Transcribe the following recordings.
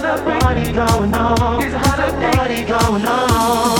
Party going on, it's a. Party going on.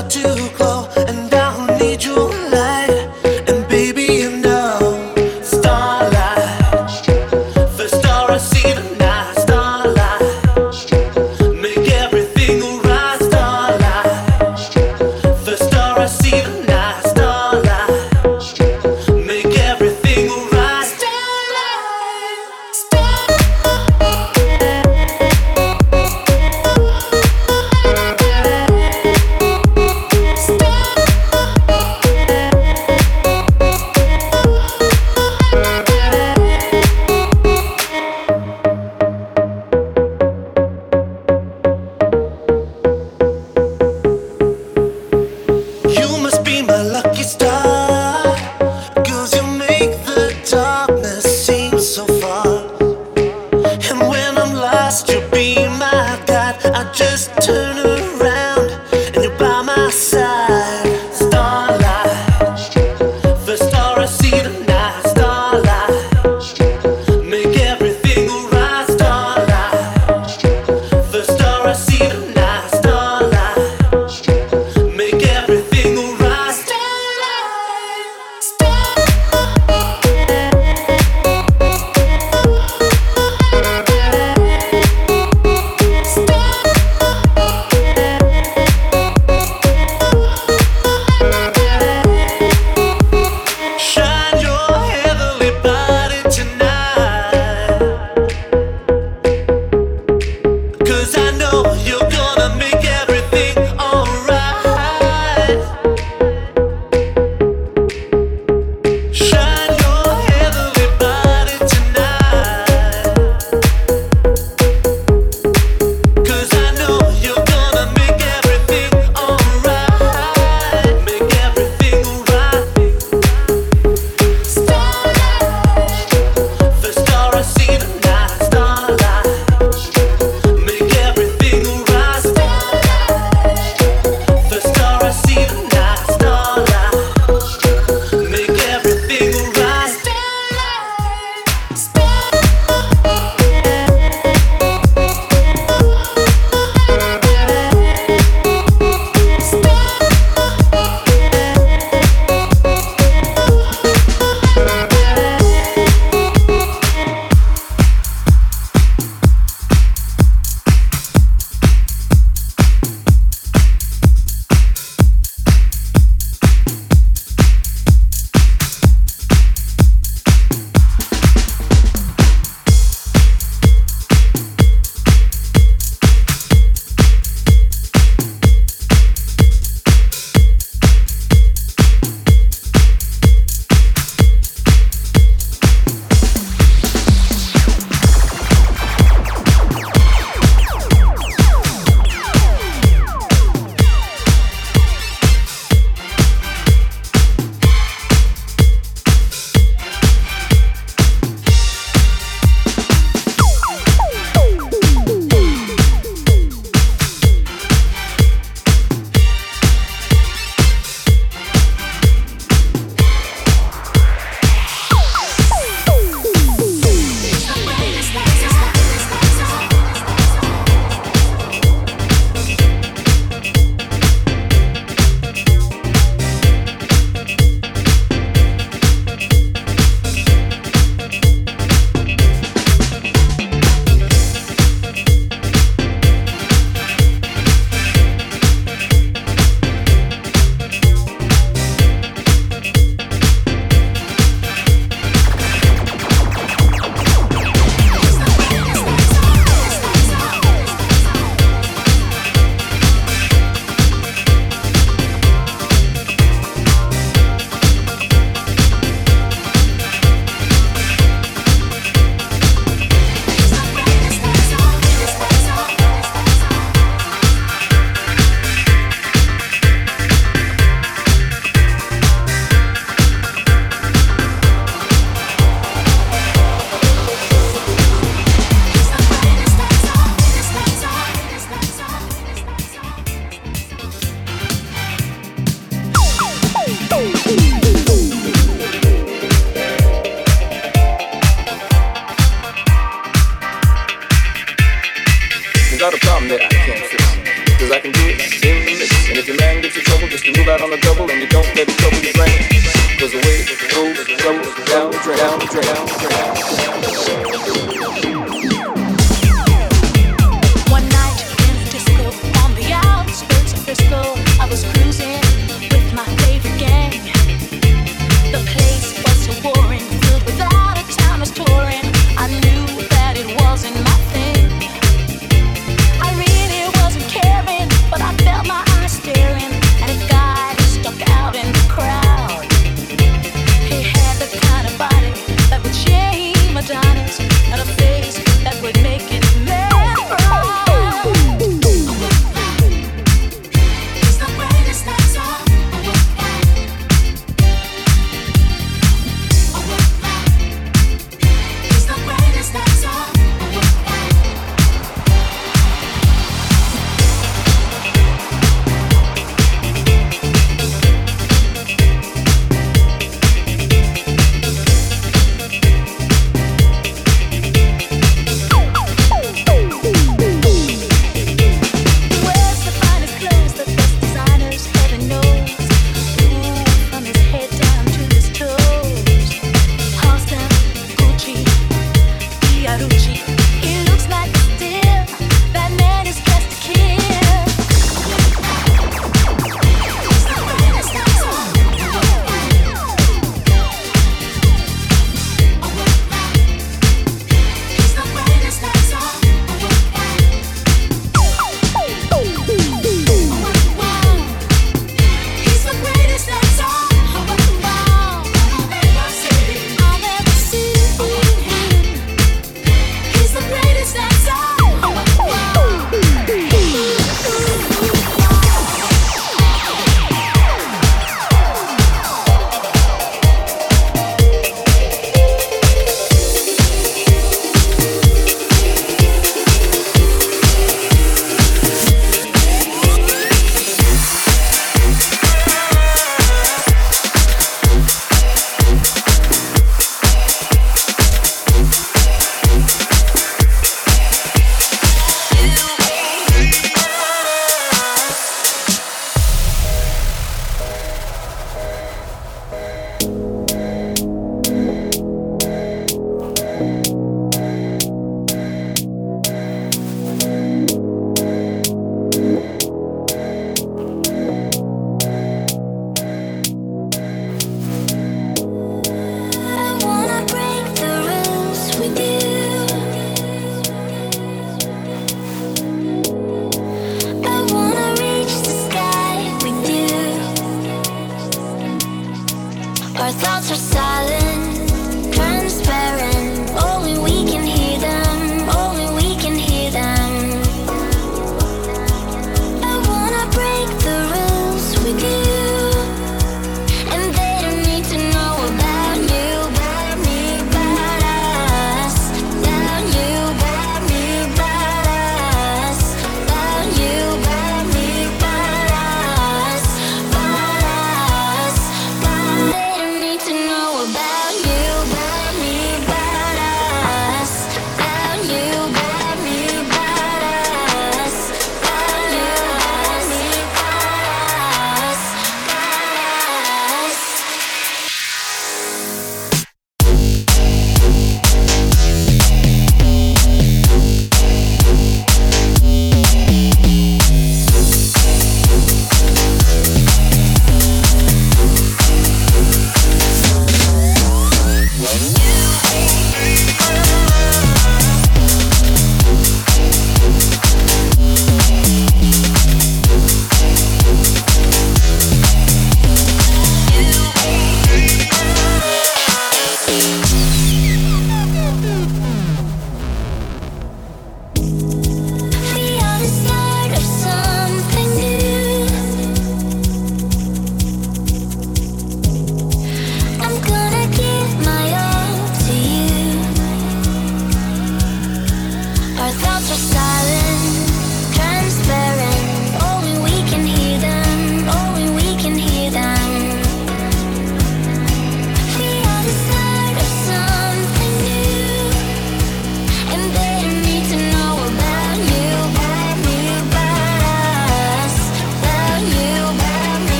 Stop.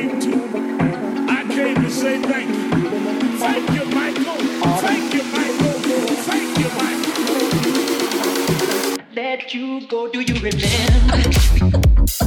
I came to say thank you. Thank you, Michael. Thank you, Michael. Thank you, Michael. Let you go, do you remember?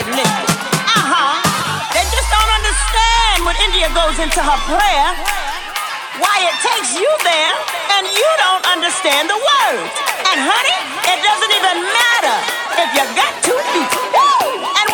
get lifted. Uh huh. They just don't understand when India goes into her prayer, why it takes you there and you don't understand the words. And honey, it doesn't even matter if you got two feet. Woo! And